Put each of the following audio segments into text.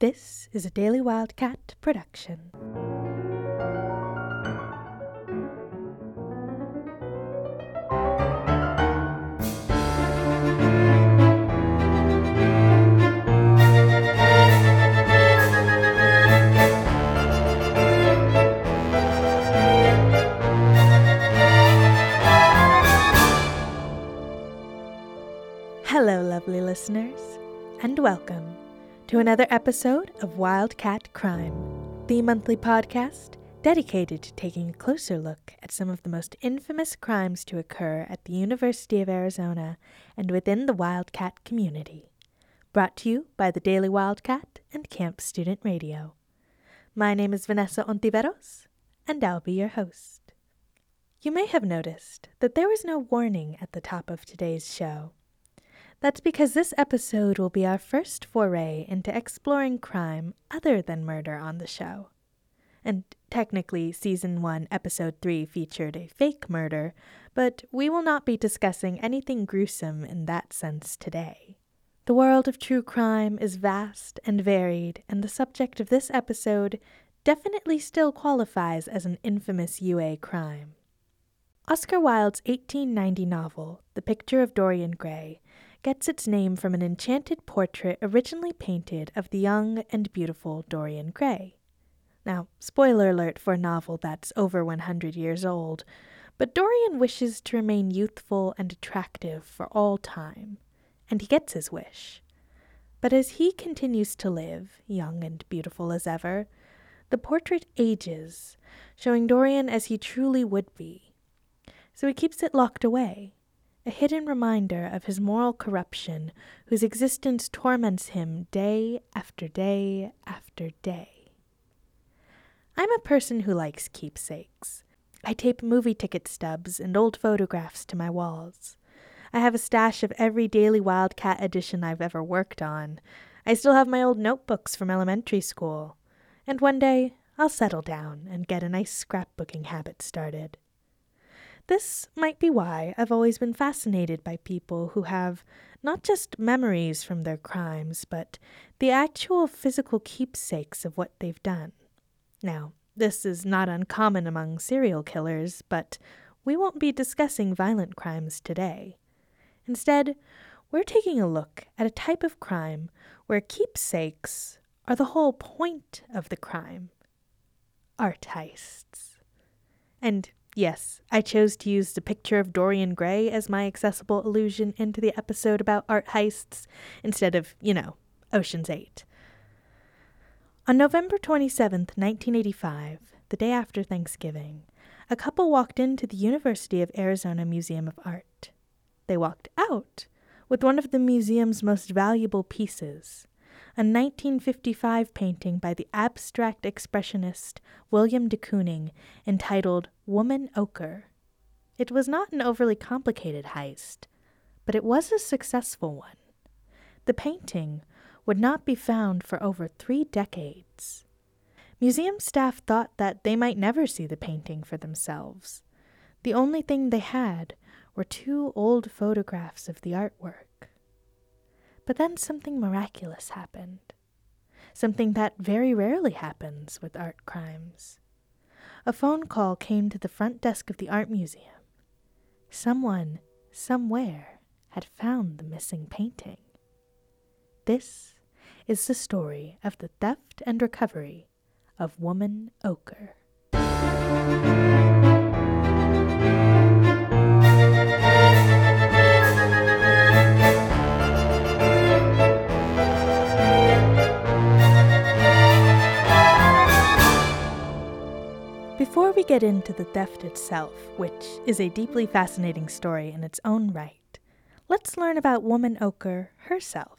This is a Daily Wildcat production. Hello, lovely listeners, and welcome to another episode of Wildcat Crime, the monthly podcast dedicated to taking a closer look at some of the most infamous crimes to occur at the University of Arizona and within the Wildcat community. Brought to you by the Daily Wildcat and KAMP Student Radio. My name is Vanessa Ontiveros, and I'll be your host. You may have noticed that there was no warning at the top of today's show. That's because this episode will be our first foray into exploring crime other than murder on the show. And technically, Season 1, Episode 3 featured a fake murder, but we will not be discussing anything gruesome in that sense today. The world of true crime is vast and varied, and the subject of this episode definitely still qualifies as an infamous UA crime. Oscar Wilde's 1890 novel, The Picture of Dorian Gray, gets its name from an enchanted portrait originally painted of the young and beautiful Dorian Gray. Now, spoiler alert for a novel that's over 100 years old, but Dorian wishes to remain youthful and attractive for all time, and he gets his wish. But as he continues to live, young and beautiful as ever, the portrait ages, showing Dorian as he truly would be. So he keeps it locked away, a hidden reminder of his moral corruption, whose existence torments him day after day after day. I'm a person who likes keepsakes. I tape movie ticket stubs and old photographs to my walls. I have a stash of every Daily Wildcat edition I've ever worked on. I still have my old notebooks from elementary school. And one day, I'll settle down and get a nice scrapbooking habit started. This might be why I've always been fascinated by people who have not just memories from their crimes, but the actual physical keepsakes of what they've done. Now, this is not uncommon among serial killers, but we won't be discussing violent crimes today. Instead, we're taking a look at a type of crime where keepsakes are the whole point of the crime art heists. And Yes, I chose to use the picture of Dorian Gray as my accessible allusion into the episode about art heists instead of, you know, Ocean's 8. On November 27, 1985, the day after Thanksgiving, a couple walked into the University of Arizona Museum of Art. They walked out with one of the museum's most valuable pieces, a 1955 painting by the abstract expressionist William de Kooning entitled Woman Ochre. It was not an overly complicated heist, but it was a successful one. The painting would not be found for over three decades. Museum staff thought that they might never see the painting for themselves. The only thing they had were two old photographs of the artwork. But then something miraculous happened. Something that very rarely happens with art crimes. A phone call came to the front desk of the art museum. Someone, somewhere, had found the missing painting. This is the story of the theft and recovery of Woman Ochre. Before we get into the theft itself, which is a deeply fascinating story in its own right, let's learn about Woman Ochre herself.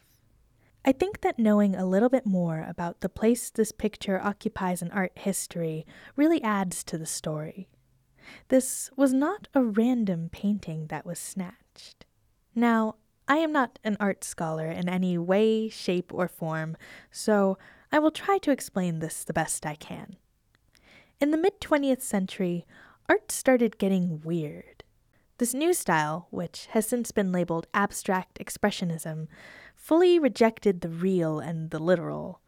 I think that knowing a little bit more about the place this picture occupies in art history really adds to the story. This was not a random painting that was snatched. Now, I am not an art scholar in any way, shape, or form, so I will try to explain this the best I can. In the mid 20th century, art started getting weird. This new style, which has since been labeled abstract expressionism, fully rejected the real and the literal.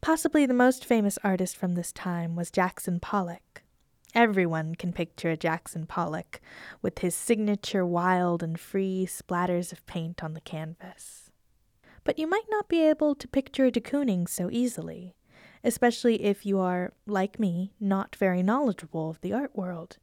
Possibly the most famous artist from this time was Jackson Pollock. Everyone can picture a Jackson Pollock with his signature wild and free splatters of paint on the canvas. But you might not be able to picture de Kooning so easily, especially if you are, like me, not very knowledgeable of the art world,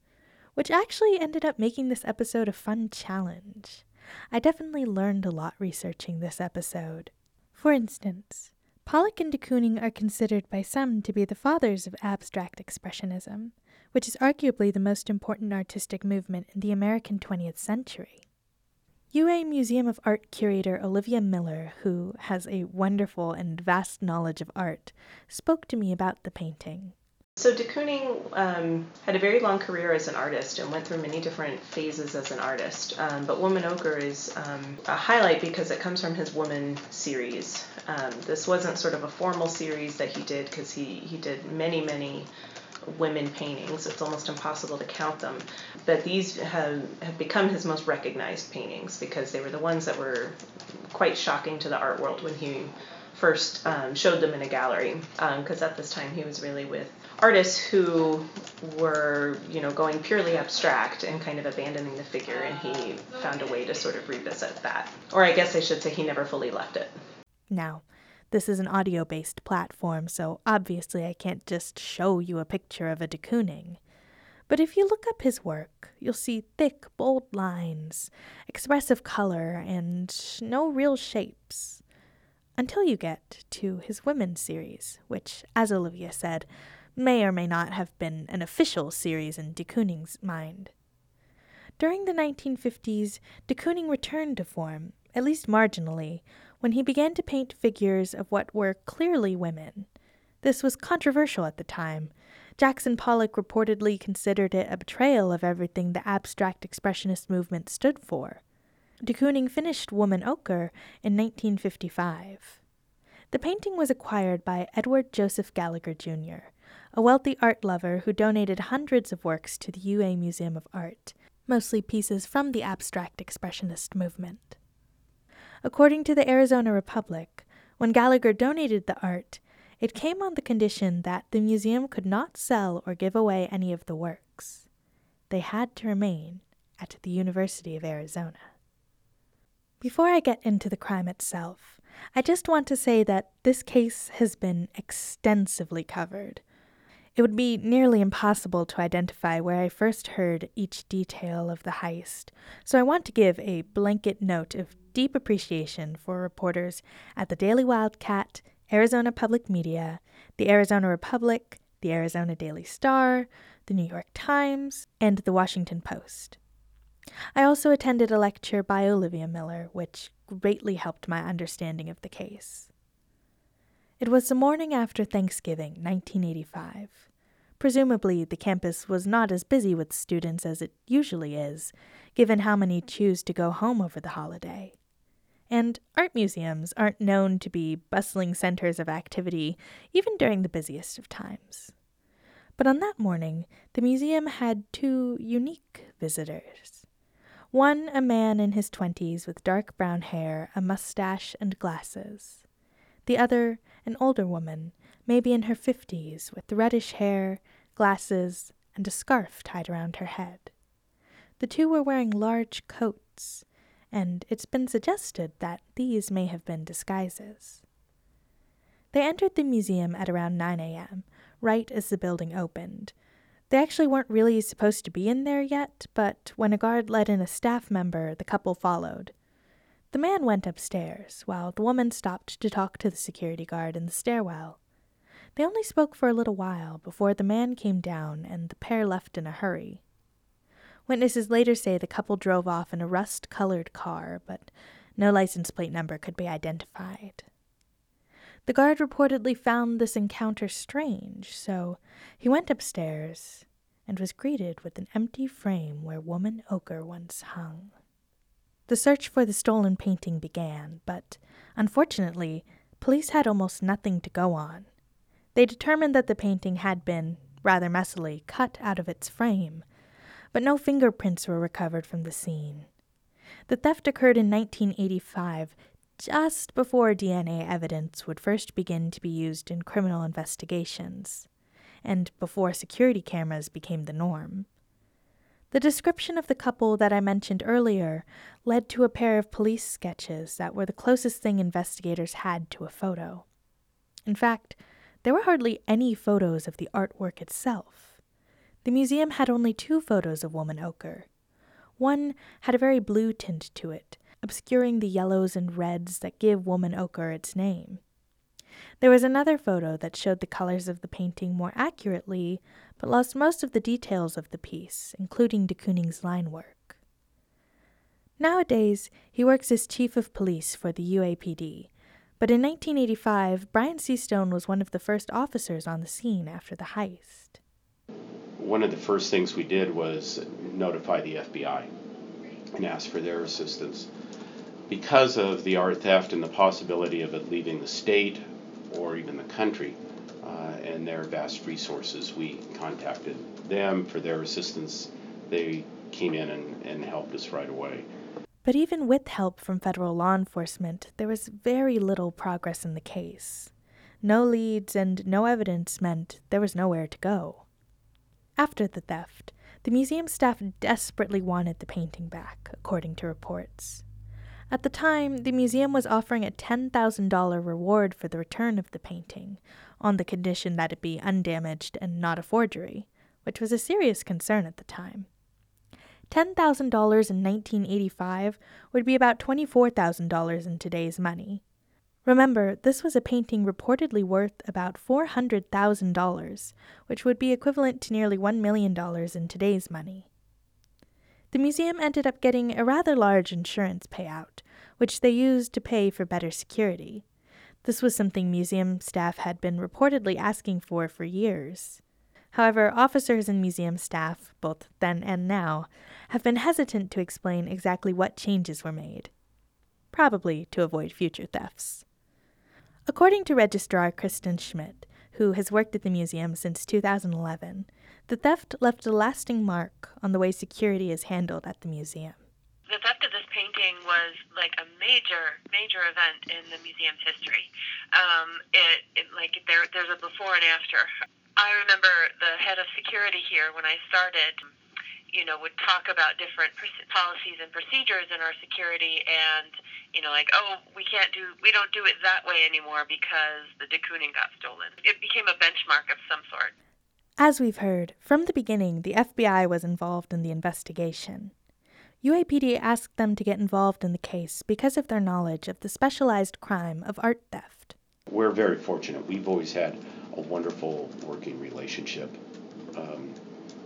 which actually ended up making this episode a fun challenge. I definitely learned a lot researching this episode. For instance, Pollock and de Kooning are considered by some to be the fathers of abstract expressionism, which is arguably the most important artistic movement in the American 20th century. UA Museum of Art curator Olivia Miller, who has a wonderful and vast knowledge of art, spoke to me about the painting. So de Kooning um, had a very long career as an artist and went through many different phases as an artist. Um, but Woman Ochre is um, a highlight because it comes from his Woman series. Um, this wasn't sort of a formal series that he did because he, he did many, many women paintings. It's almost impossible to count them. But these have, have become his most recognized paintings because they were the ones that were quite shocking to the art world when he first um, showed them in a gallery. Because um, at this time he was really with artists who were, you know, going purely abstract and kind of abandoning the figure, and he found a way to sort of revisit that. Or I guess I should say he never fully left it. Now, this is an audio based platform, so obviously I can't just show you a picture of a de Kooning. But if you look up his work, you'll see thick, bold lines, expressive color, and no real shapes. Until you get to his women's series, which, as Olivia said, may or may not have been an official series in de Kooning's mind. During the 1950s, de Kooning returned to form, at least marginally, when he began to paint figures of what were clearly women. This was controversial at the time. Jackson Pollock reportedly considered it a betrayal of everything the abstract expressionist movement stood for. De Kooning finished Woman Ochre in 1955. The painting was acquired by Edward Joseph Gallagher Jr., a wealthy art lover who donated hundreds of works to the UA Museum of Art, mostly pieces from the abstract expressionist movement. According to the Arizona Republic, when Gallagher donated the art, it came on the condition that the museum could not sell or give away any of the works. They had to remain at the University of Arizona. Before I get into the crime itself, I just want to say that this case has been extensively covered. It would be nearly impossible to identify where I first heard each detail of the heist, so I want to give a blanket note of deep appreciation for reporters at the Daily Wildcat, Arizona Public Media, the Arizona Republic, the Arizona Daily Star, the New York Times, and the Washington Post. I also attended a lecture by Olivia Miller, which greatly helped my understanding of the case. It was the morning after Thanksgiving, 1985. Presumably, the campus was not as busy with students as it usually is, given how many choose to go home over the holiday. And art museums aren't known to be bustling centers of activity even during the busiest of times. But on that morning, the museum had two unique visitors. One, a man in his twenties with dark brown hair, a mustache, and glasses. The other, an older woman, maybe in her fifties, with reddish hair, glasses, and a scarf tied around her head. The two were wearing large coats, and it's been suggested that these may have been disguises. They entered the museum at around 9 a.m., right as the building opened. They actually weren't really supposed to be in there yet, but when a guard let in a staff member, the couple followed. The man went upstairs, while the woman stopped to talk to the security guard in the stairwell. They only spoke for a little while before the man came down and the pair left in a hurry. Witnesses later say the couple drove off in a rust colored car, but no license plate number could be identified. The guard reportedly found this encounter strange, so he went upstairs and was greeted with an empty frame where Woman Ochre once hung. The search for the stolen painting began, but unfortunately, police had almost nothing to go on. They determined that the painting had been, rather messily, cut out of its frame, but no fingerprints were recovered from the scene. The theft occurred in 1985, just before DNA evidence would first begin to be used in criminal investigations, and before security cameras became the norm. The description of the couple that I mentioned earlier led to a pair of police sketches that were the closest thing investigators had to a photo. In fact, there were hardly any photos of the artwork itself. The museum had only two photos of Woman Ochre. One had a very blue tint to it, obscuring the yellows and reds that give Woman Ochre its name. There was another photo that showed the colors of the painting more accurately, but lost most of the details of the piece, including de Kooning's line work. Nowadays, he works as chief of police for the UAPD, but in 1985, Brian Seastone was one of the first officers on the scene after the heist. One of the first things we did was notify the FBI and ask for their assistance. Because of the art theft and the possibility of it leaving the state or even the country uh, and their vast resources, we contacted them for their assistance. They came in and, and helped us right away. But even with help from federal law enforcement, there was very little progress in the case. No leads and no evidence meant there was nowhere to go. After the theft, the museum staff desperately wanted the painting back, according to reports. At the time, the museum was offering a $10,000 reward for the return of the painting, on the condition that it be undamaged and not a forgery, which was a serious concern at the time. $10,000 in 1985 would be about $24,000 in today's money. Remember, this was a painting reportedly worth about $400,000, which would be equivalent to nearly $1 million in today's money. The museum ended up getting a rather large insurance payout, which they used to pay for better security. This was something museum staff had been reportedly asking for for years. However, officers and museum staff, both then and now, have been hesitant to explain exactly what changes were made, probably to avoid future thefts. According to Registrar Kristen Schmidt, who has worked at the museum since 2011, the theft left a lasting mark on the way security is handled at the museum. The theft was like a major, major event in the museum's history. Um, it, it like there, there's a before and after. I remember the head of security here when I started, you know, would talk about different policies and procedures in our security, and you know, like, oh, we can't do, we don't do it that way anymore because the de Kooning got stolen. It became a benchmark of some sort. As we've heard, from the beginning, the FBI was involved in the investigation. UAPD asked them to get involved in the case because of their knowledge of the specialized crime of art theft. We're very fortunate. We've always had a wonderful working relationship um,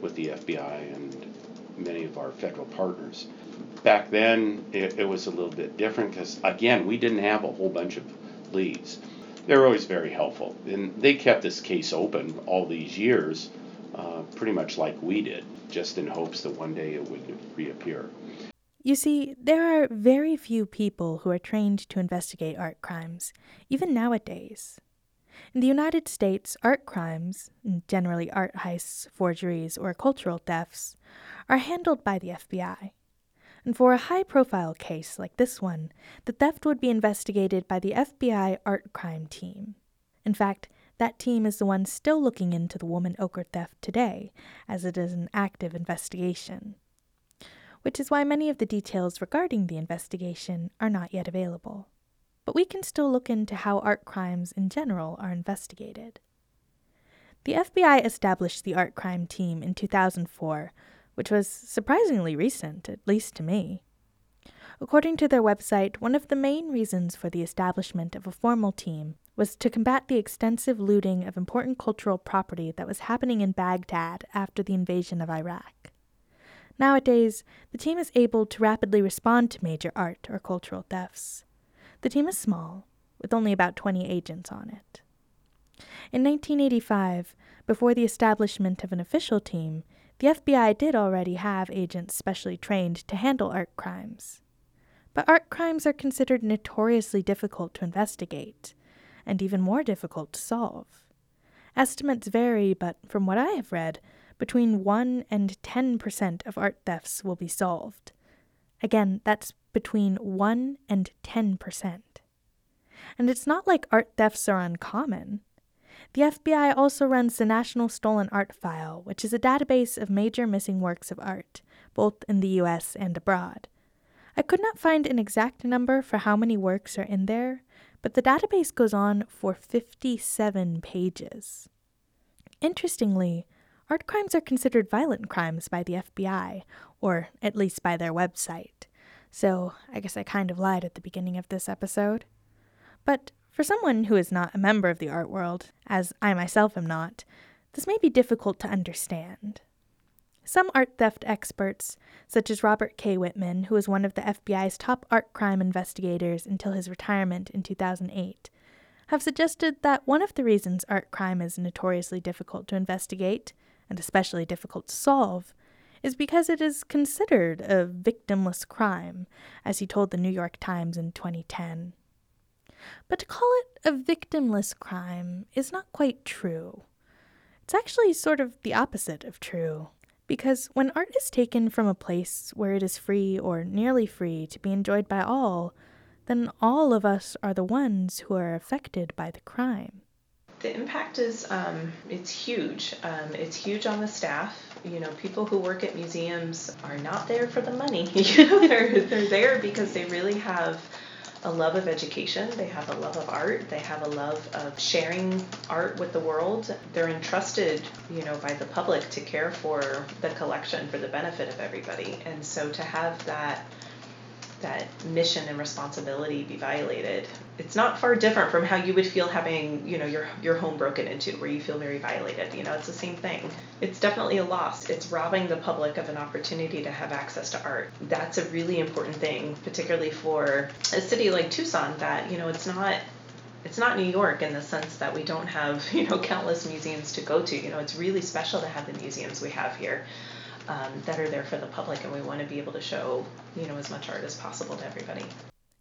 with the FBI and many of our federal partners. Back then, it, it was a little bit different because, again, we didn't have a whole bunch of leads. They were always very helpful, and they kept this case open all these years, uh, pretty much like we did, just in hopes that one day it would reappear. You see, there are very few people who are trained to investigate art crimes, even nowadays. In the United States, art crimes, generally art heists, forgeries, or cultural thefts, are handled by the FBI. And for a high profile case like this one, the theft would be investigated by the FBI Art Crime Team. In fact, that team is the one still looking into the woman ochre theft today, as it is an active investigation. Which is why many of the details regarding the investigation are not yet available but we can still look into how art crimes in general are investigated. The FBI established the art crime team in 2004, which was surprisingly recent, at least to me. According to their website, one of the main reasons for the establishment of a formal team was to combat the extensive looting of important cultural property that was happening in Baghdad after the invasion of Iraq. Nowadays, the team is able to rapidly respond to major art or cultural thefts. The team is small, with only about 20 agents on it. In 1985, before the establishment of an official team, the FBI did already have agents specially trained to handle art crimes. But art crimes are considered notoriously difficult to investigate, and even more difficult to solve. Estimates vary, but from what I have read, between 1 and 10% of art thefts will be solved. Again, that's between 1 and 10%. And it's not like art thefts are uncommon. The FBI also runs the National Stolen Art File, which is a database of major missing works of art, both in the US and abroad. I could not find an exact number for how many works are in there, but the database goes on for 57 pages. Interestingly, art crimes are considered violent crimes by the FBI, or at least by their website. So I guess I kind of lied at the beginning of this episode. But for someone who is not a member of the art world, as I myself am not, this may be difficult to understand. Some art theft experts, such as Robert K. Wittman, who was one of the FBI's top art crime investigators until his retirement in 2008, have suggested that one of the reasons art crime is notoriously difficult to investigate, and especially difficult to solve, is because it is considered a victimless crime, as he told the New York Times in 2010. But to call it a victimless crime is not quite true. It's actually sort of the opposite of true. Because when art is taken from a place where it is free or nearly free to be enjoyed by all, then all of us are the ones who are affected by the crime. The impact is um, it's huge. Um, it's huge on the staff. You know, people who work at museums are not there for the money. you know, they're they're there because they really have a love of education, they have a love of art, they have a love of sharing art with the world. They're entrusted, you know, by the public to care for the collection for the benefit of everybody. And so to have that that mission and responsibility be violated. It's not far different from how you would feel having, you know, your your home broken into where you feel very violated. You know, it's the same thing. It's definitely a loss. It's robbing the public of an opportunity to have access to art. That's a really important thing, particularly for a city like Tucson that, you know, it's not it's not New York in the sense that we don't have, you know, countless museums to go to. You know, it's really special to have the museums we have here um, that are there for the public, and we want to be able to show you know as much art as possible to everybody.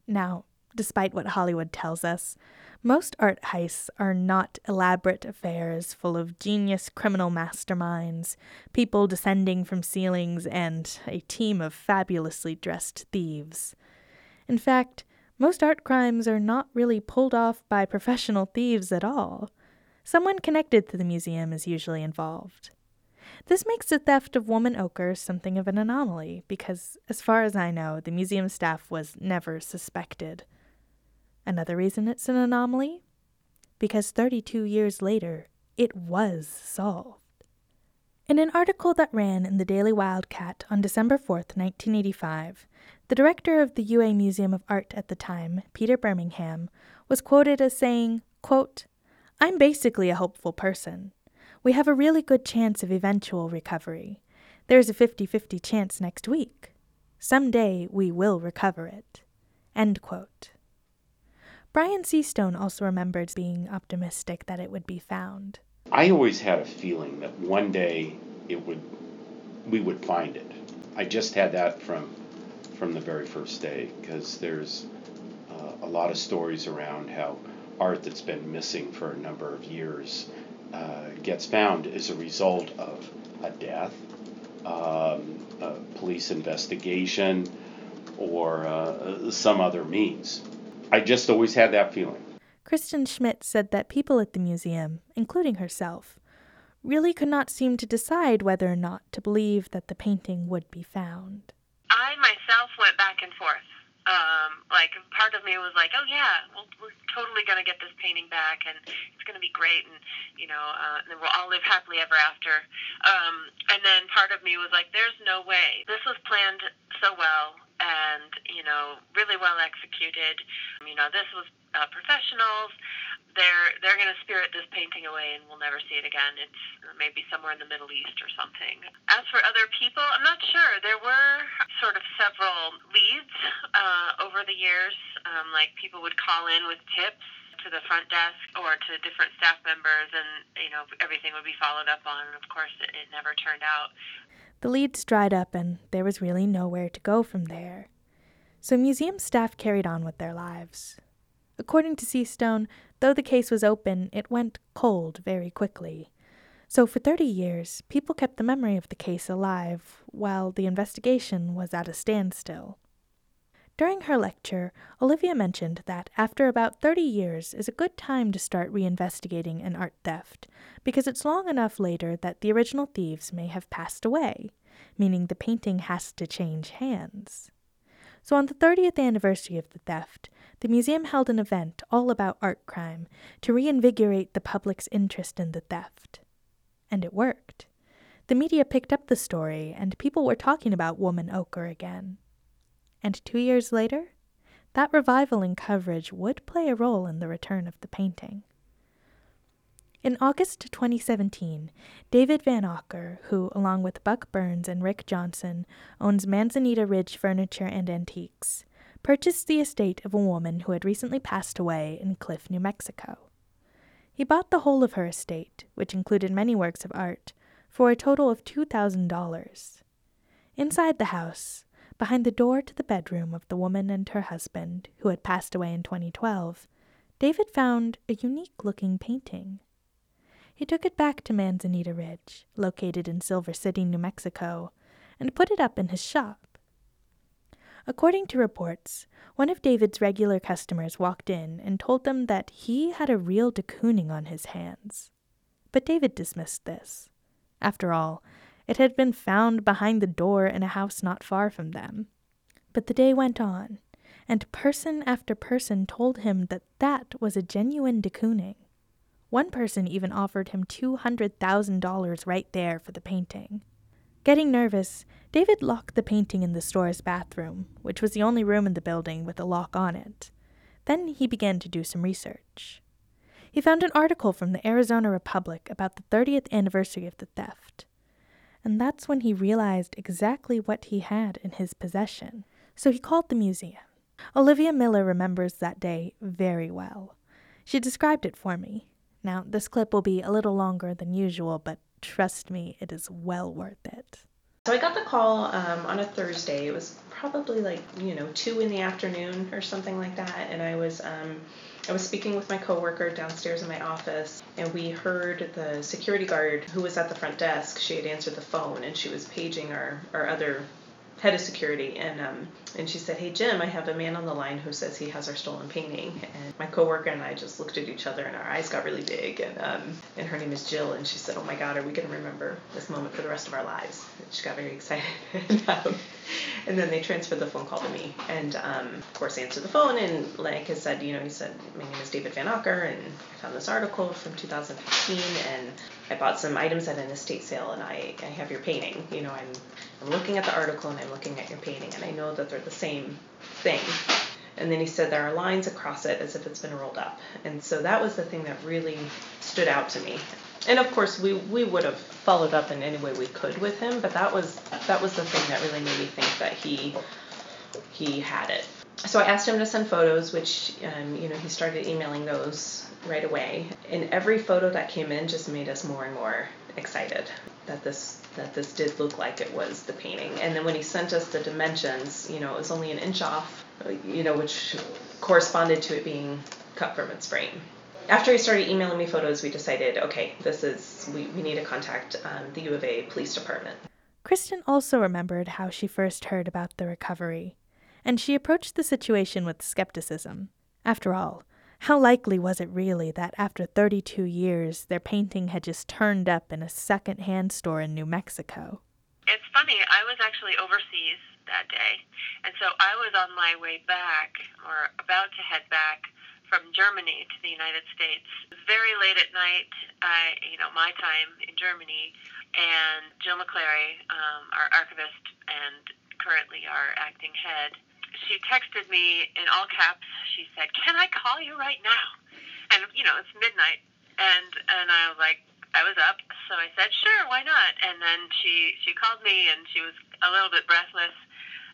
Now, despite what Hollywood tells us, most art heists are not elaborate affairs full of genius criminal masterminds, people descending from ceilings, and a team of fabulously dressed thieves. In fact, most art crimes are not really pulled off by professional thieves at all. Someone connected to the museum is usually involved. This makes the theft of woman ochre something of an anomaly, because, as far as I know, the museum staff was never suspected. Another reason it's an anomaly? Because 32 years later, it was solved. In an article that ran in the Daily Wildcat on December 4th, 1985, the director of the UA Museum of Art at the time, Peter Bermingham, was quoted as saying, quote, I'm basically a hopeful person we have a really good chance of eventual recovery. There's a 50 50 chance next week. Some day we will recover it. End quote. Brian Seastone also remembered being optimistic that it would be found. I always had a feeling that one day it would we would find it. I just had that from from the very first day because there's uh, a lot of stories around how art that's been missing for a number of years uh, gets found as a result of a death, um, a police investigation, or uh, some other means. I just always had that feeling. Kristen Schmidt said that people at the museum, including herself, really could not seem to decide whether or not to believe that the painting would be found. I myself went back and forth um, like part of me was like, oh yeah, well, we're totally gonna get this painting back, and it's gonna be great, and you know, uh, and then we'll all live happily ever after. Um, and then part of me was like, there's no way. This was planned so well, and you know, really well executed. You know, this was uh, professionals they're they're going to spirit this painting away and we'll never see it again. It's maybe somewhere in the Middle East or something. As for other people, I'm not sure. There were sort of several leads uh, over the years. Um, like people would call in with tips to the front desk or to different staff members, and you know everything would be followed up on. And of course, it, it never turned out. The leads dried up, and there was really nowhere to go from there. So museum staff carried on with their lives. According to Seastone, Though the case was open, it went cold very quickly. So for 30 years, people kept the memory of the case alive while the investigation was at a standstill. During her lecture, Olivia mentioned that after about 30 years is a good time to start reinvestigating an art theft, because it's long enough later that the original thieves may have passed away, meaning the painting has to change hands. So, on the 30th anniversary of the theft, the museum held an event all about art crime to reinvigorate the public's interest in the theft. And it worked. The media picked up the story, and people were talking about Woman Ochre again. And two years later, that revival in coverage would play a role in the return of the painting. In August 2017, David Van Auker, who, along with Buck Burns and Rick Johnson, owns Manzanita Ridge Furniture and Antiques, purchased the estate of a woman who had recently passed away in Cliff, New Mexico. He bought the whole of her estate, which included many works of art, for a total of $2,000. Inside the house, behind the door to the bedroom of the woman and her husband, who had passed away in 2012, David found a unique looking painting. He took it back to Manzanita Ridge, located in Silver City, New Mexico, and put it up in his shop. According to reports, one of David's regular customers walked in and told them that he had a real de Kooning on his hands. But David dismissed this. After all, it had been found behind the door in a house not far from them. But the day went on, and person after person told him that that was a genuine de Kooning. One person even offered him $200,000 right there for the painting. Getting nervous, David locked the painting in the store's bathroom, which was the only room in the building with a lock on it. Then he began to do some research he found an article from the Arizona Republic about the 30th anniversary of the theft. And that's when he realized exactly what he had in his possession. So he called the museum. Olivia Miller remembers that day very well. She described it for me. Now, this clip will be a little longer than usual, but trust me, it is well worth it. So I got the call um, on a Thursday. It was probably like you know two in the afternoon or something like that, and I was um, I was speaking with my coworker downstairs in my office, and we heard the security guard who was at the front desk. She had answered the phone, and she was paging our our other head of security, and um, and she said, "Hey Jim, I have a man on the line who says he has our stolen painting." And my coworker and I just looked at each other, and our eyes got really big. And um, and her name is Jill, and she said, "Oh my God, are we going to remember this moment for the rest of our lives?" And she got very excited. and, um, and then they transferred the phone call to me, and um, of course I answered the phone. And like I said, you know, he said, "My name is David Van Auker, and I found this article from 2015, and I bought some items at an estate sale, and I, I have your painting. You know, I'm I'm looking at the article and I'm looking at your painting, and I know that they're the same thing." And then he said there are lines across it as if it's been rolled up. And so that was the thing that really stood out to me and of course we we would have followed up in any way we could with him but that was that was the thing that really made me think that he he had it. So i asked him to send photos which um, you know he started emailing those right away. And every photo that came in just made us more and more excited that this that this did look like it was the painting. And then when he sent us the dimensions you know it was only an inch off you know which corresponded to it being cut from its frame after he started emailing me photos, we decided, okay, this is we, we need to contact um, the U of A police department. Kristen also remembered how she first heard about the recovery, and she approached the situation with skepticism. After all, how likely was it really that after 32 years their painting had just turned up in a second hand store in New Mexico? It's funny, I was actually overseas that day, and so I was on my way back, or about to head back from Germany to the United States. It was very late at night, uh, you know, my time in Germany, and Jill McClary, um, our archivist and currently our acting head, she texted me in all caps. She said, "Can I call you right now?" And you know, it's midnight, and and I was like, I was up, so I said, "Sure, why not?" And then she she called me, and she was a little bit breathless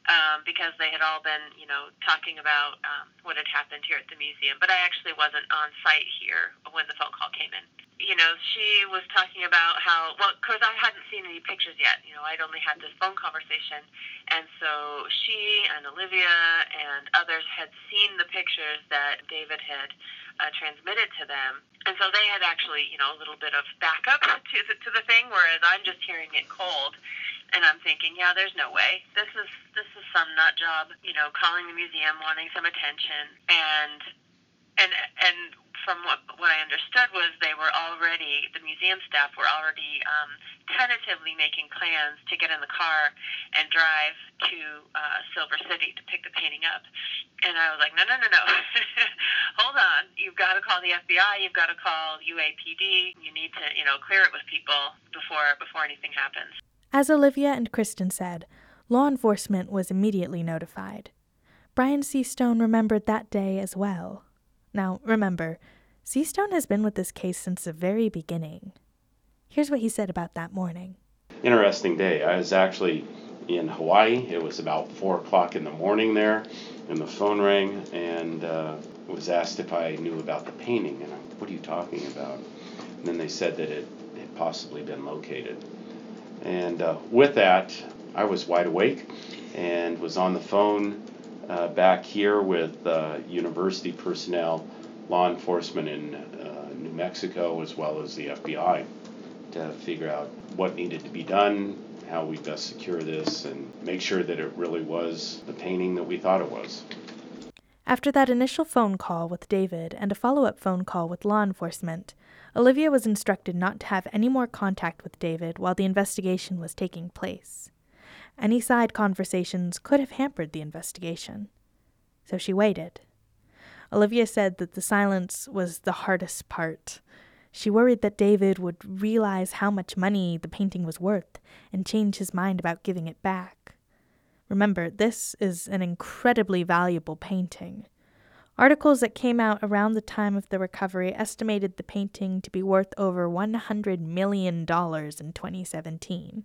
um, because they had all been, you know, talking about um, what had happened here at the museum. But I actually wasn't on site here when the phone call came in. You know, she was talking about how, well, because I hadn't seen any pictures yet. You know, I'd only had this phone conversation. And so she and Olivia and others had seen the pictures that David had uh, transmitted to them. And so they had actually, you know, a little bit of backup to the, to the thing, whereas I'm just hearing it cold. And I'm thinking, yeah, there's no way. This is this is some nut job, you know, calling the museum, wanting some attention, and and and from what what I understood was they were already the museum staff were already um, tentatively making plans to get in the car and drive to uh, Silver City to pick the painting up. And I was like, no, no, no, no, hold on. You've got to call the FBI. You've got to call UAPD. You need to you know clear it with people before before anything happens. As Olivia and Kristen said, law enforcement was immediately notified. Brian Seastone remembered that day as well. Now, remember, Seastone has been with this case since the very beginning. Here's what he said about that morning. Interesting day. I was actually in Hawaii. It was about 4 o'clock in the morning there, and the phone rang, and uh, was asked if I knew about the painting. And I'm, what are you talking about? And then they said that it had possibly been located. And uh, with that, I was wide awake and was on the phone uh, back here with uh, university personnel, law enforcement in uh, New Mexico, as well as the FBI to figure out what needed to be done, how we best secure this, and make sure that it really was the painting that we thought it was. After that initial phone call with David and a follow up phone call with law enforcement, Olivia was instructed not to have any more contact with David while the investigation was taking place. Any side conversations could have hampered the investigation. So she waited. Olivia said that the silence was the hardest part. She worried that David would realize how much money the painting was worth and change his mind about giving it back. Remember, this is an incredibly valuable painting. Articles that came out around the time of the recovery estimated the painting to be worth over $100 million in 2017.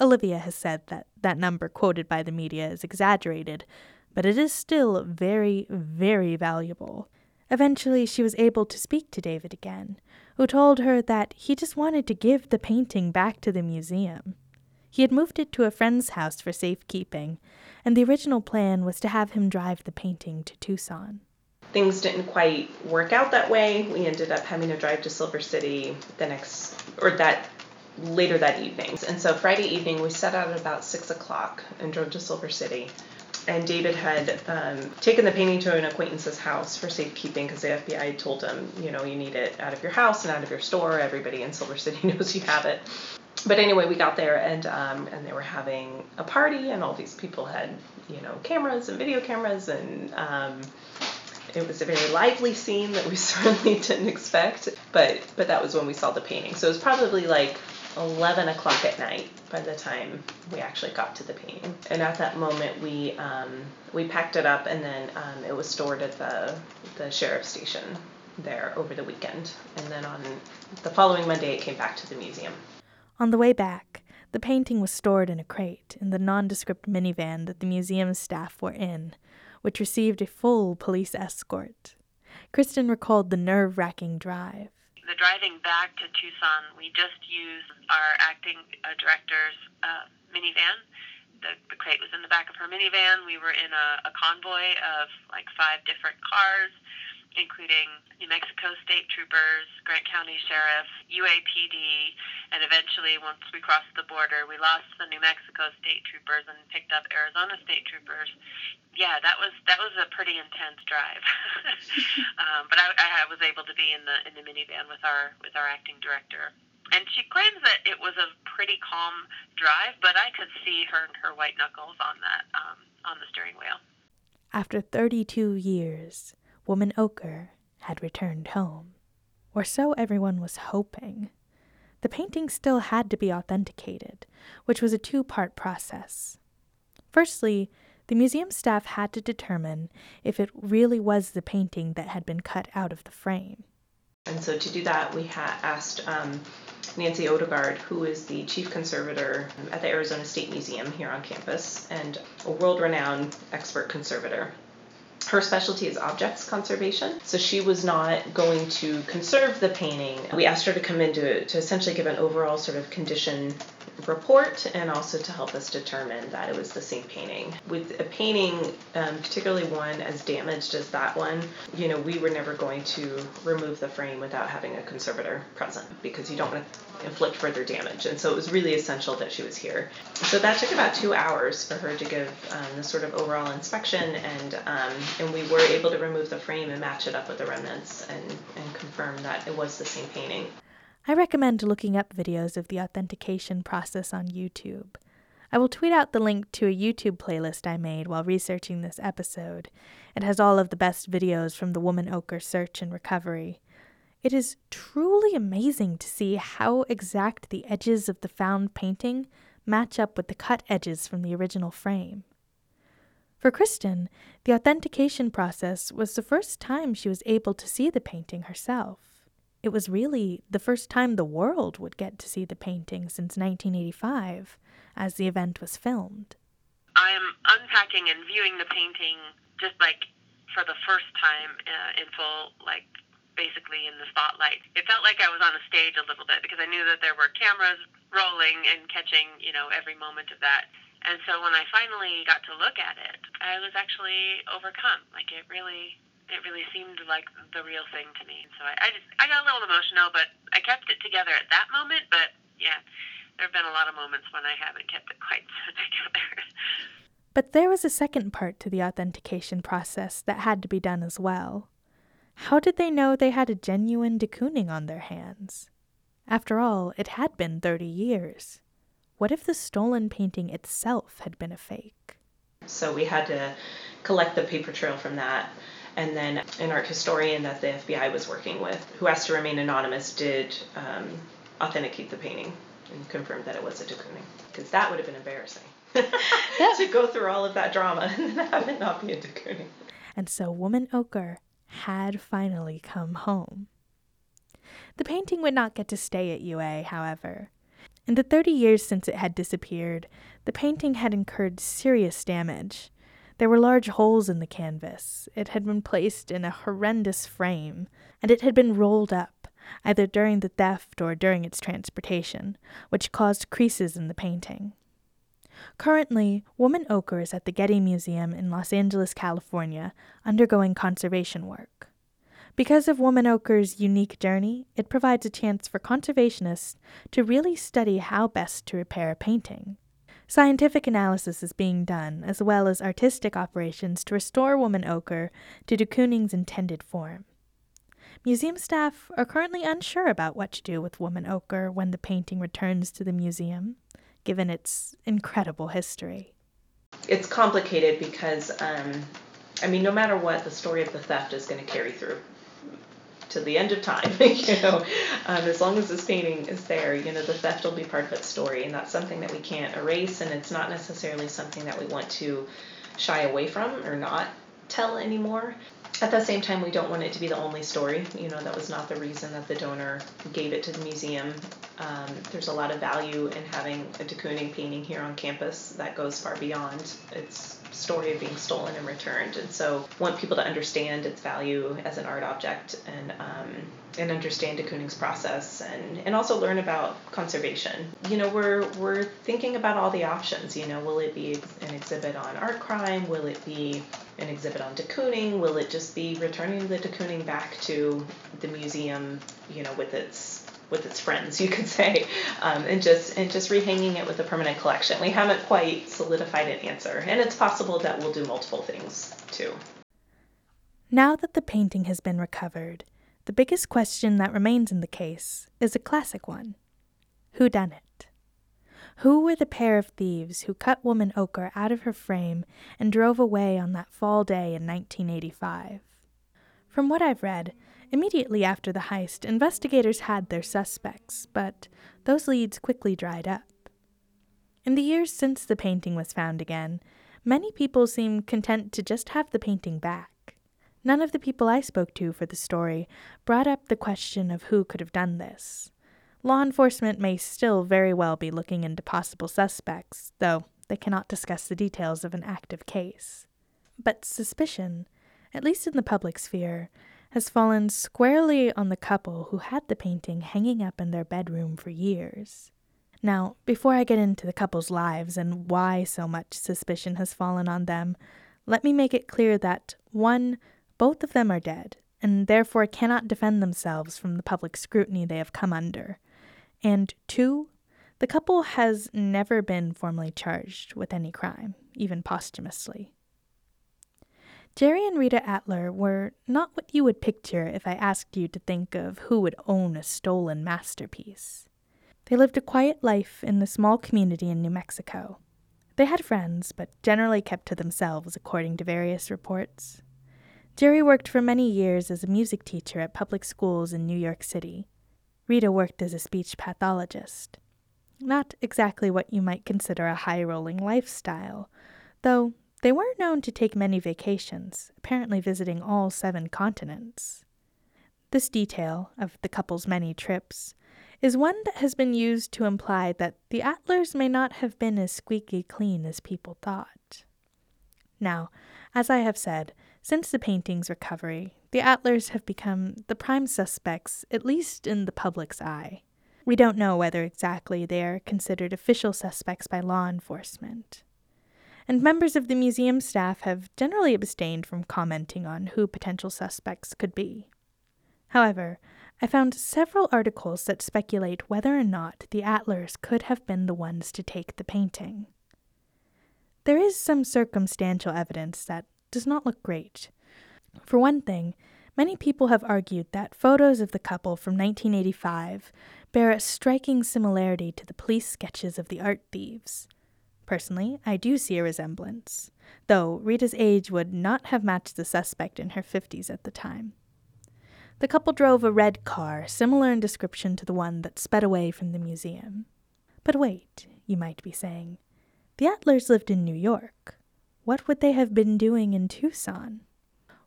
Olivia has said that that number quoted by the media is exaggerated, but it is still very, very valuable. Eventually, she was able to speak to David again, who told her that he just wanted to give the painting back to the museum. He had moved it to a friend's house for safekeeping, and the original plan was to have him drive the painting to Tucson. Things didn't quite work out that way. We ended up having to drive to Silver City the next, or that later that evening. And so Friday evening, we set out at about six o'clock and drove to Silver City. And David had um, taken the painting to an acquaintance's house for safekeeping because the FBI told him, you know, you need it out of your house and out of your store. Everybody in Silver City knows you have it. But anyway, we got there and um, and they were having a party, and all these people had, you know, cameras and video cameras, and um, it was a very lively scene that we certainly didn't expect. But but that was when we saw the painting. So it was probably like 11 o'clock at night by the time we actually got to the painting. And at that moment, we um, we packed it up, and then um, it was stored at the the sheriff's station there over the weekend. And then on the following Monday, it came back to the museum. On the way back, the painting was stored in a crate in the nondescript minivan that the museum staff were in, which received a full police escort. Kristen recalled the nerve wracking drive the driving back to Tucson, we just used our acting uh, director's uh, minivan. The, the crate was in the back of her minivan. We were in a, a convoy of like five different cars including New Mexico State Troopers, Grant County Sheriff, UAPD, and eventually, once we crossed the border, we lost the New Mexico State Troopers and picked up Arizona State Troopers. Yeah, that was that was a pretty intense drive, um, but I, I was able to be in the in the minivan with our with our acting director. And she claims that it was a pretty calm drive, but I could see her her white knuckles on that um, on the steering wheel. After 32 years, Woman Ochre had returned home. Or so everyone was hoping. The painting still had to be authenticated, which was a two part process. Firstly, the museum staff had to determine if it really was the painting that had been cut out of the frame. And so to do that, we ha- asked um, Nancy Odegaard, who is the chief conservator at the Arizona State Museum here on campus and a world renowned expert conservator her specialty is objects conservation. So she was not going to conserve the painting. We asked her to come in to, to essentially give an overall sort of condition report and also to help us determine that it was the same painting. With a painting, um, particularly one as damaged as that one, you know, we were never going to remove the frame without having a conservator present because you don't want to inflict further damage. And so it was really essential that she was here. So that took about two hours for her to give um, the sort of overall inspection, and um, and we were able to remove the frame and match it up with the remnants and, and confirm that it was the same painting. I recommend looking up videos of the authentication process on YouTube. I will tweet out the link to a YouTube playlist I made while researching this episode. It has all of the best videos from the Woman Ochre search and recovery. It is truly amazing to see how exact the edges of the found painting match up with the cut edges from the original frame. For Kristen, the authentication process was the first time she was able to see the painting herself. It was really the first time the world would get to see the painting since 1985 as the event was filmed. I'm unpacking and viewing the painting just like for the first time uh, in full, like basically in the spotlight. It felt like I was on a stage a little bit because I knew that there were cameras rolling and catching, you know, every moment of that. And so when I finally got to look at it, I was actually overcome. Like it really it really seemed like the real thing to me. So I, I just I got a little emotional, but I kept it together at that moment. But yeah, there have been a lot of moments when I haven't kept it quite so together. But there was a second part to the authentication process that had to be done as well. How did they know they had a genuine de Kooning on their hands? After all, it had been 30 years. What if the stolen painting itself had been a fake? So we had to collect the paper trail from that. And then an art historian that the FBI was working with, who asked to remain anonymous, did um, authenticate the painting and confirmed that it was a de Kooning. Because that would have been embarrassing. to go through all of that drama and then have it not be a de Kooning. And so Woman Ochre had finally come home. The painting would not get to stay at UA, however. In the 30 years since it had disappeared, the painting had incurred serious damage. There were large holes in the canvas, it had been placed in a horrendous frame, and it had been rolled up either during the theft or during its transportation, which caused creases in the painting. Currently, Woman Ochre is at the Getty Museum in Los Angeles, California, undergoing conservation work. Because of Woman Ochre's unique journey, it provides a chance for conservationists to really study how best to repair a painting. Scientific analysis is being done, as well as artistic operations to restore Woman Ochre to de Kooning's intended form. Museum staff are currently unsure about what to do with Woman Ochre when the painting returns to the museum, given its incredible history. It's complicated because, um, I mean, no matter what, the story of the theft is going to carry through to the end of time. you know, um, as long as this painting is there, you know, the theft will be part of its story, and that's something that we can't erase, and it's not necessarily something that we want to shy away from or not tell anymore at the same time, we don't want it to be the only story. You know, that was not the reason that the donor gave it to the museum. Um, there's a lot of value in having a de Kooning painting here on campus that goes far beyond its story of being stolen and returned. And so, want people to understand its value as an art object and um, and understand de Kooning's process and, and also learn about conservation. You know, we're we're thinking about all the options. You know, will it be an exhibit on art crime? Will it be an exhibit on de Kooning? Will it just be returning the de Kooning back to the museum? You know, with its with its friends, you could say, um, and just and just rehanging it with a permanent collection. We haven't quite solidified an answer, and it's possible that we'll do multiple things too. Now that the painting has been recovered, the biggest question that remains in the case is a classic one: Who done it? Who were the pair of thieves who cut Woman Ochre out of her frame and drove away on that fall day in 1985? From what I've read, Immediately after the heist, investigators had their suspects, but those leads quickly dried up. In the years since the painting was found again, many people seem content to just have the painting back. None of the people I spoke to for the story brought up the question of who could have done this. Law enforcement may still very well be looking into possible suspects, though they cannot discuss the details of an active case. But suspicion, at least in the public sphere, has fallen squarely on the couple who had the painting hanging up in their bedroom for years. Now, before I get into the couple's lives and why so much suspicion has fallen on them, let me make it clear that, one, both of them are dead, and therefore cannot defend themselves from the public scrutiny they have come under. And two, the couple has never been formally charged with any crime, even posthumously. Jerry and Rita Alter were not what you would picture if I asked you to think of who would own a stolen masterpiece. They lived a quiet life in a small community in New Mexico. They had friends, but generally kept to themselves, according to various reports. Jerry worked for many years as a music teacher at public schools in New York City. Rita worked as a speech pathologist. Not exactly what you might consider a high rolling lifestyle, though they were known to take many vacations, apparently visiting all seven continents. This detail of the couple's many trips is one that has been used to imply that the Alters may not have been as squeaky clean as people thought. Now, as I have said, since the painting's recovery, the Alters have become the prime suspects, at least in the public's eye. We don't know whether exactly they are considered official suspects by law enforcement. And members of the museum staff have generally abstained from commenting on who potential suspects could be. However, I found several articles that speculate whether or not the Alters could have been the ones to take the painting. There is some circumstantial evidence that does not look great. For one thing, many people have argued that photos of the couple from 1985 bear a striking similarity to the police sketches of the art thieves. Personally, I do see a resemblance, though Rita's age would not have matched the suspect in her 50s at the time. The couple drove a red car, similar in description to the one that sped away from the museum. But wait, you might be saying. The Alters lived in New York. What would they have been doing in Tucson?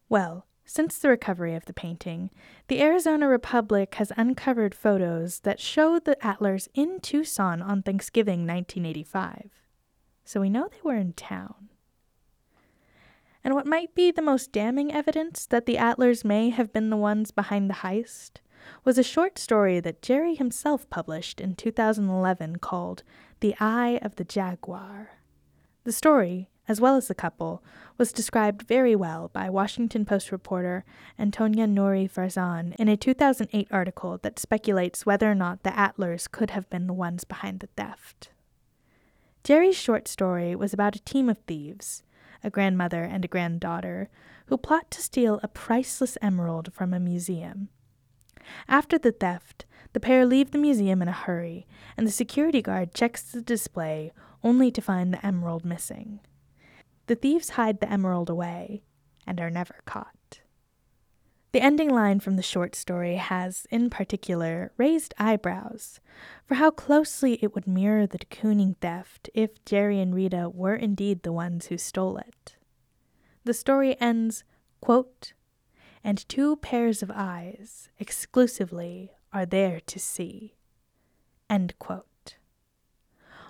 Well, since the recovery of the painting, the Arizona Republic has uncovered photos that show the Alters in Tucson on Thanksgiving 1985. So we know they were in town and what might be the most damning evidence that the Alters may have been the ones behind the heist was a short story that Jerry himself published in 2011 called The Eye of the Jaguar. The story, as well as the couple, was described very well by Washington Post reporter Antonia Nouri Farzan in a 2008 article that speculates whether or not the Alters could have been the ones behind the theft. Jerry's short story was about a team of thieves a grandmother and a granddaughter, who plot to steal a priceless emerald from a museum. After the theft, the pair leave the museum in a hurry, and the security guard checks the display only to find the emerald missing. The thieves hide the emerald away and are never caught. The ending line from the short story has, in particular, raised eyebrows for how closely it would mirror the de Kooning theft if Jerry and Rita were indeed the ones who stole it. The story ends, quote, and two pairs of eyes exclusively are there to see. End quote.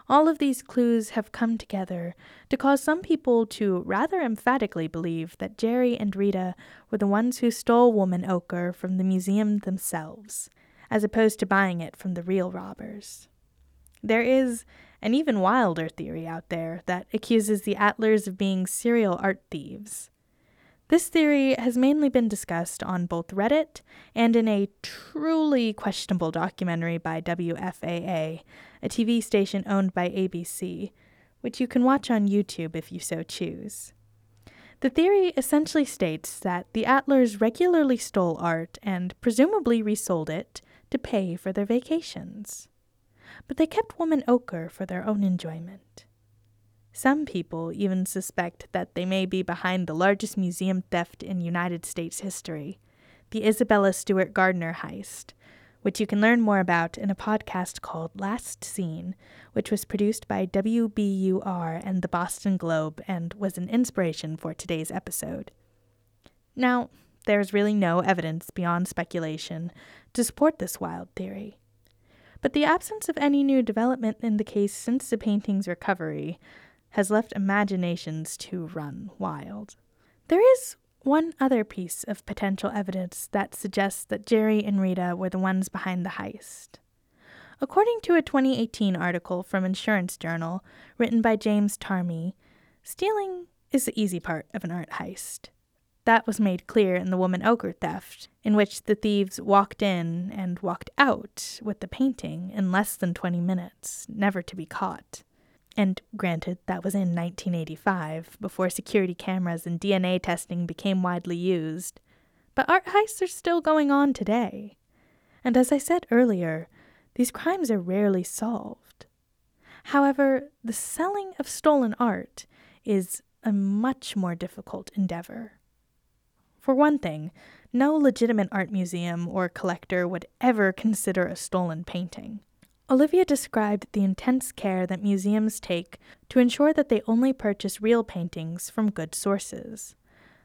All of these clues have come together to cause some people to rather emphatically believe that Jerry and Rita were the ones who stole Woman Ochre from the museum themselves, as opposed to buying it from the real robbers. There is an even wilder theory out there that accuses the Alters of being serial art thieves. This theory has mainly been discussed on both Reddit and in a truly questionable documentary by WFAA, a TV station owned by ABC, which you can watch on YouTube if you so choose. The theory essentially states that the Alters regularly stole art and presumably resold it to pay for their vacations. But they kept woman ochre for their own enjoyment. Some people even suspect that they may be behind the largest museum theft in United States history, the Isabella Stewart Gardner heist, which you can learn more about in a podcast called Last Seen, which was produced by WBUR and the Boston Globe and was an inspiration for today's episode. Now, there's really no evidence beyond speculation to support this wild theory. But the absence of any new development in the case since the painting's recovery has left imaginations to run wild. There is one other piece of potential evidence that suggests that Jerry and Rita were the ones behind the heist. According to a 2018 article from Insurance Journal written by James Tarmy, stealing is the easy part of an art heist. That was made clear in the Woman Ochre theft, in which the thieves walked in and walked out with the painting in less than 20 minutes, never to be caught. And granted, that was in 1985, before security cameras and DNA testing became widely used. But art heists are still going on today. And as I said earlier, these crimes are rarely solved. However, the selling of stolen art is a much more difficult endeavor. For one thing, no legitimate art museum or collector would ever consider a stolen painting. Olivia described the intense care that museums take to ensure that they only purchase real paintings from good sources.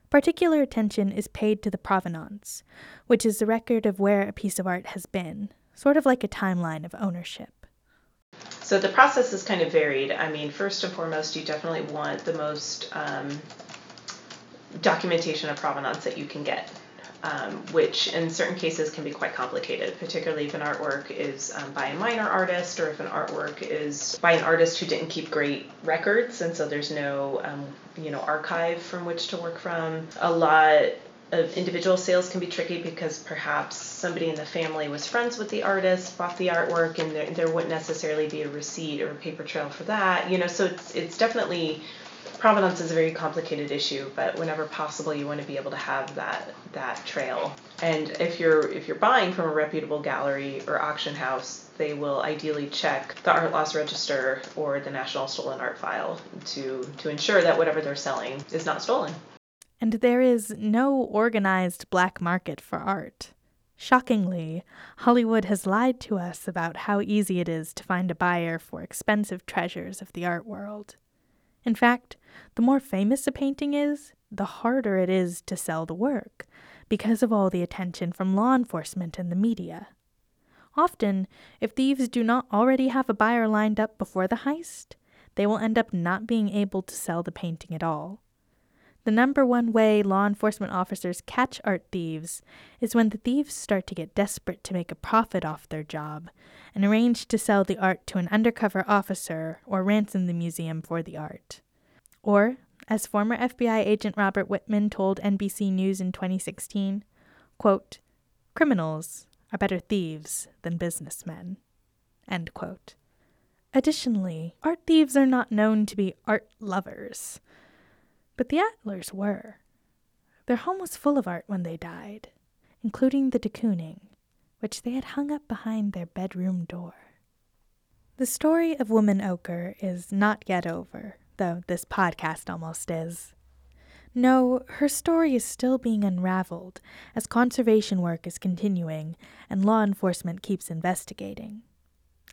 Particular attention is paid to the provenance, which is the record of where a piece of art has been, sort of like a timeline of ownership. So the process is kind of varied. I mean, first and foremost, you definitely want the most um, documentation of provenance that you can get um, which in certain cases can be quite complicated, particularly if an artwork is um, by a minor artist or if an artwork is by an artist who didn't keep great records, and so there's no um, you know archive from which to work from. A lot of individual sales can be tricky because perhaps somebody in the family was friends with the artist, bought the artwork, and there, there wouldn't necessarily be a receipt or a paper trail for that. You know, so it's it's definitely provenance is a very complicated issue, but whenever possible, you want to be able to have that that trail. And if you're if you're buying from a reputable gallery or auction house, they will ideally check the art loss register or the National Stolen Art File to to ensure that whatever they're selling is not stolen. And there is no organized black market for art. Shockingly, Hollywood has lied to us about how easy it is to find a buyer for expensive treasures of the art world. In fact, the more famous a painting is, the harder it is to sell the work, because of all the attention from law enforcement and the media. Often, if thieves do not already have a buyer lined up before the heist, they will end up not being able to sell the painting at all. The number one way law enforcement officers catch art thieves is when the thieves start to get desperate to make a profit off their job and arrange to sell the art to an undercover officer or ransom the museum for the art. Or, as former FBI agent Robert Wittman told NBC News in 2016, quote, criminals are better thieves than businessmen. End quote. Additionally, art thieves are not known to be art lovers. But the Alters were. Their home was full of art when they died, including the de Kooning, which they had hung up behind their bedroom door. The story of Woman Ochre is not yet over, though this podcast almost is. No, her story is still being unraveled as conservation work is continuing and law enforcement keeps investigating.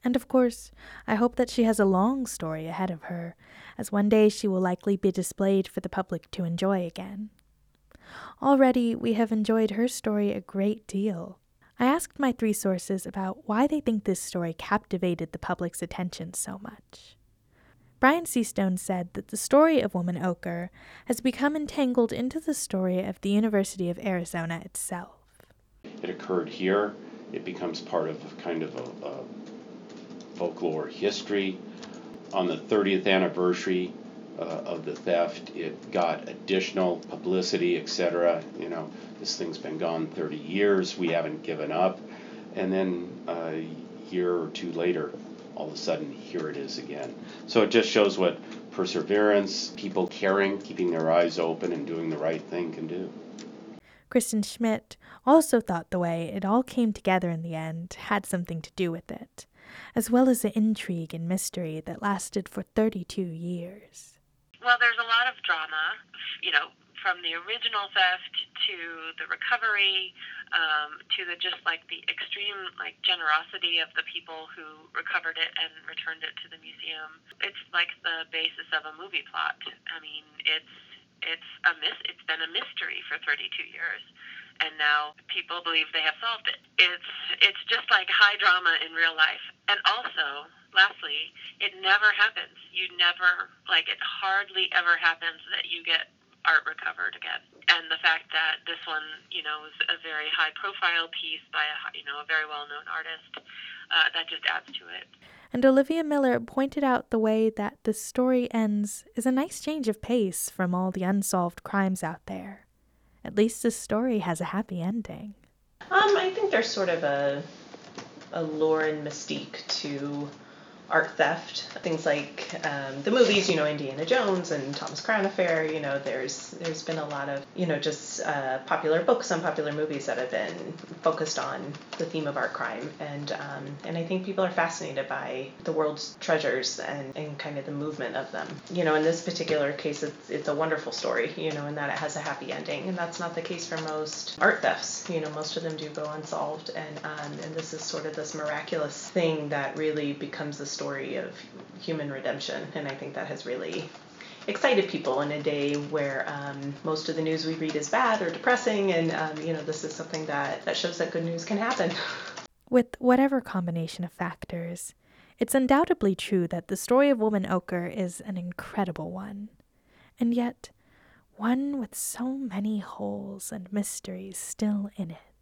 And of course, I hope that she has a long story ahead of her, as one day she will likely be displayed for the public to enjoy again. Already, we have enjoyed her story a great deal. I asked my three sources about why they think this story captivated the public's attention so much. Brian Seastone said that the story of Woman Ochre has become entangled into the story of the University of Arizona itself. It occurred here. It becomes part of kind of a, a folklore history. On the 30th anniversary uh, of the theft, it got additional publicity, etc. You know, this thing's been gone 30 years. We haven't given up. And then a year or two later, all of a sudden here it is again. So it just shows what perseverance, people caring, keeping their eyes open, and doing the right thing can do. Kristen Schmidt also thought the way it all came together in the end had something to do with it, as well as the intrigue and mystery that lasted for 32 years. Well, there's a lot of drama, you know, from the original theft to the recovery um, to the just like the extreme like generosity of the people who recovered it and returned it to the museum. It's like the basis of a movie plot. I mean, it's it's a mis- it's been a mystery for 32 years and now people believe they have solved it. It's it's just like high drama in real life. And also, lastly, it never happens. You never like it hardly ever happens that you get art recovered again. And the fact that this one, you know, was a very high profile piece by a, you know, a very well known artist, uh, that just adds to it. And Olivia Miller pointed out the way that the story ends is a nice change of pace from all the unsolved crimes out there. At least this story has a happy ending. Um, I think there's sort of a a lore and mystique to art theft. Things like um, the movies, you know, Indiana Jones and Thomas Crown Affair. You know, there's there's been a lot of you know just uh, popular books and popular movies that have been focused on the theme of art crime, and um, and I think people are fascinated by the world's treasures and, and kind of the movement of them. You know, in this particular case, it's it's a wonderful story. You know, in that it has a happy ending, and that's not the case for most art thefts. You know, most of them do go unsolved, and um, and this is sort of this miraculous thing that really becomes the story of human redemption, and I think that has really excited people in a day where um, most of the news we read is bad or depressing, and um, you know this is something that that shows that good news can happen. With whatever combination of factors, it's undoubtedly true that the story of Woman Ochre is an incredible one, and yet one with so many holes and mysteries still in it.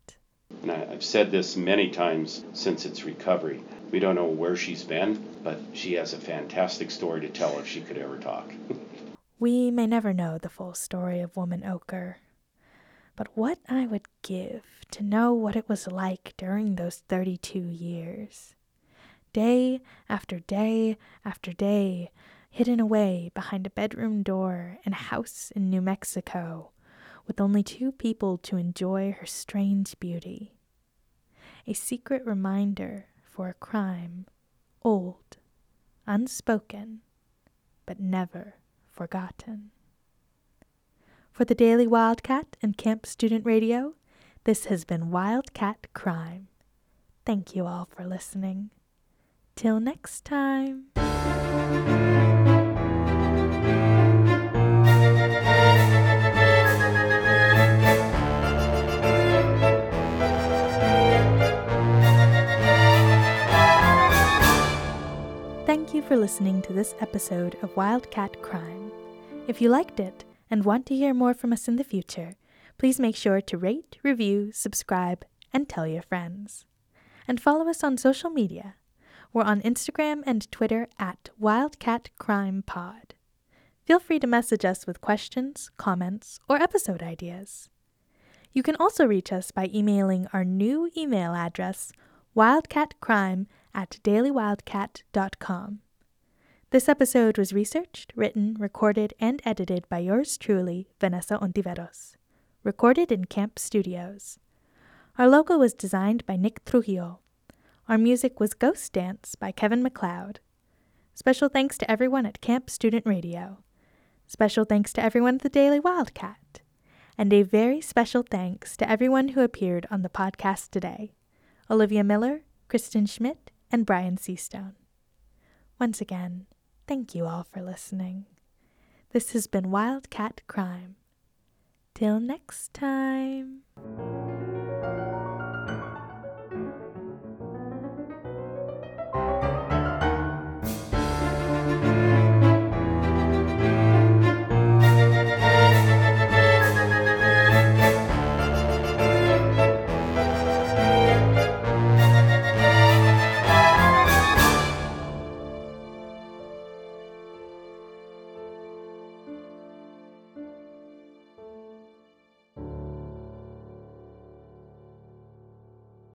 And I, I've said this many times since its recovery. We don't know where she's been, but she has a fantastic story to tell if she could ever talk. We may never know the full story of Woman Ochre, but what I would give to know what it was like during those 32 years. Day after day after day, hidden away behind a bedroom door in a house in New Mexico, with only two people to enjoy her strange beauty. A secret reminder for a crime, old, unspoken, but never forgotten. For the Daily Wildcat and KAMP Student Radio, this has been Wildcat Crime. Thank you all for listening. Till next time. Thank you for listening to this episode of Wildcat Crime. If you liked it and want to hear more from us in the future, please make sure to rate, review, subscribe, and tell your friends. And follow us on social media. We're on Instagram and Twitter at Wildcat Crime Pod. Feel free to message us with questions, comments, or episode ideas. You can also reach us by emailing our new email address, wildcatcrime at dailywildcat.com. This episode was researched, written, recorded, and edited by yours truly, Vanessa Ontiveros. Recorded in KAMP Studios. Our logo was designed by Nick Trujillo. Our music was Ghost Dance by Kevin MacLeod. Special thanks to everyone at KAMP Student Radio. Special thanks to everyone at the Daily Wildcat. And a very special thanks to everyone who appeared on the podcast today Olivia Miller, Kristen Schmidt, and Brian Seastone. Once again, thank you all for listening. This has been Wildcat Crime. Till next time.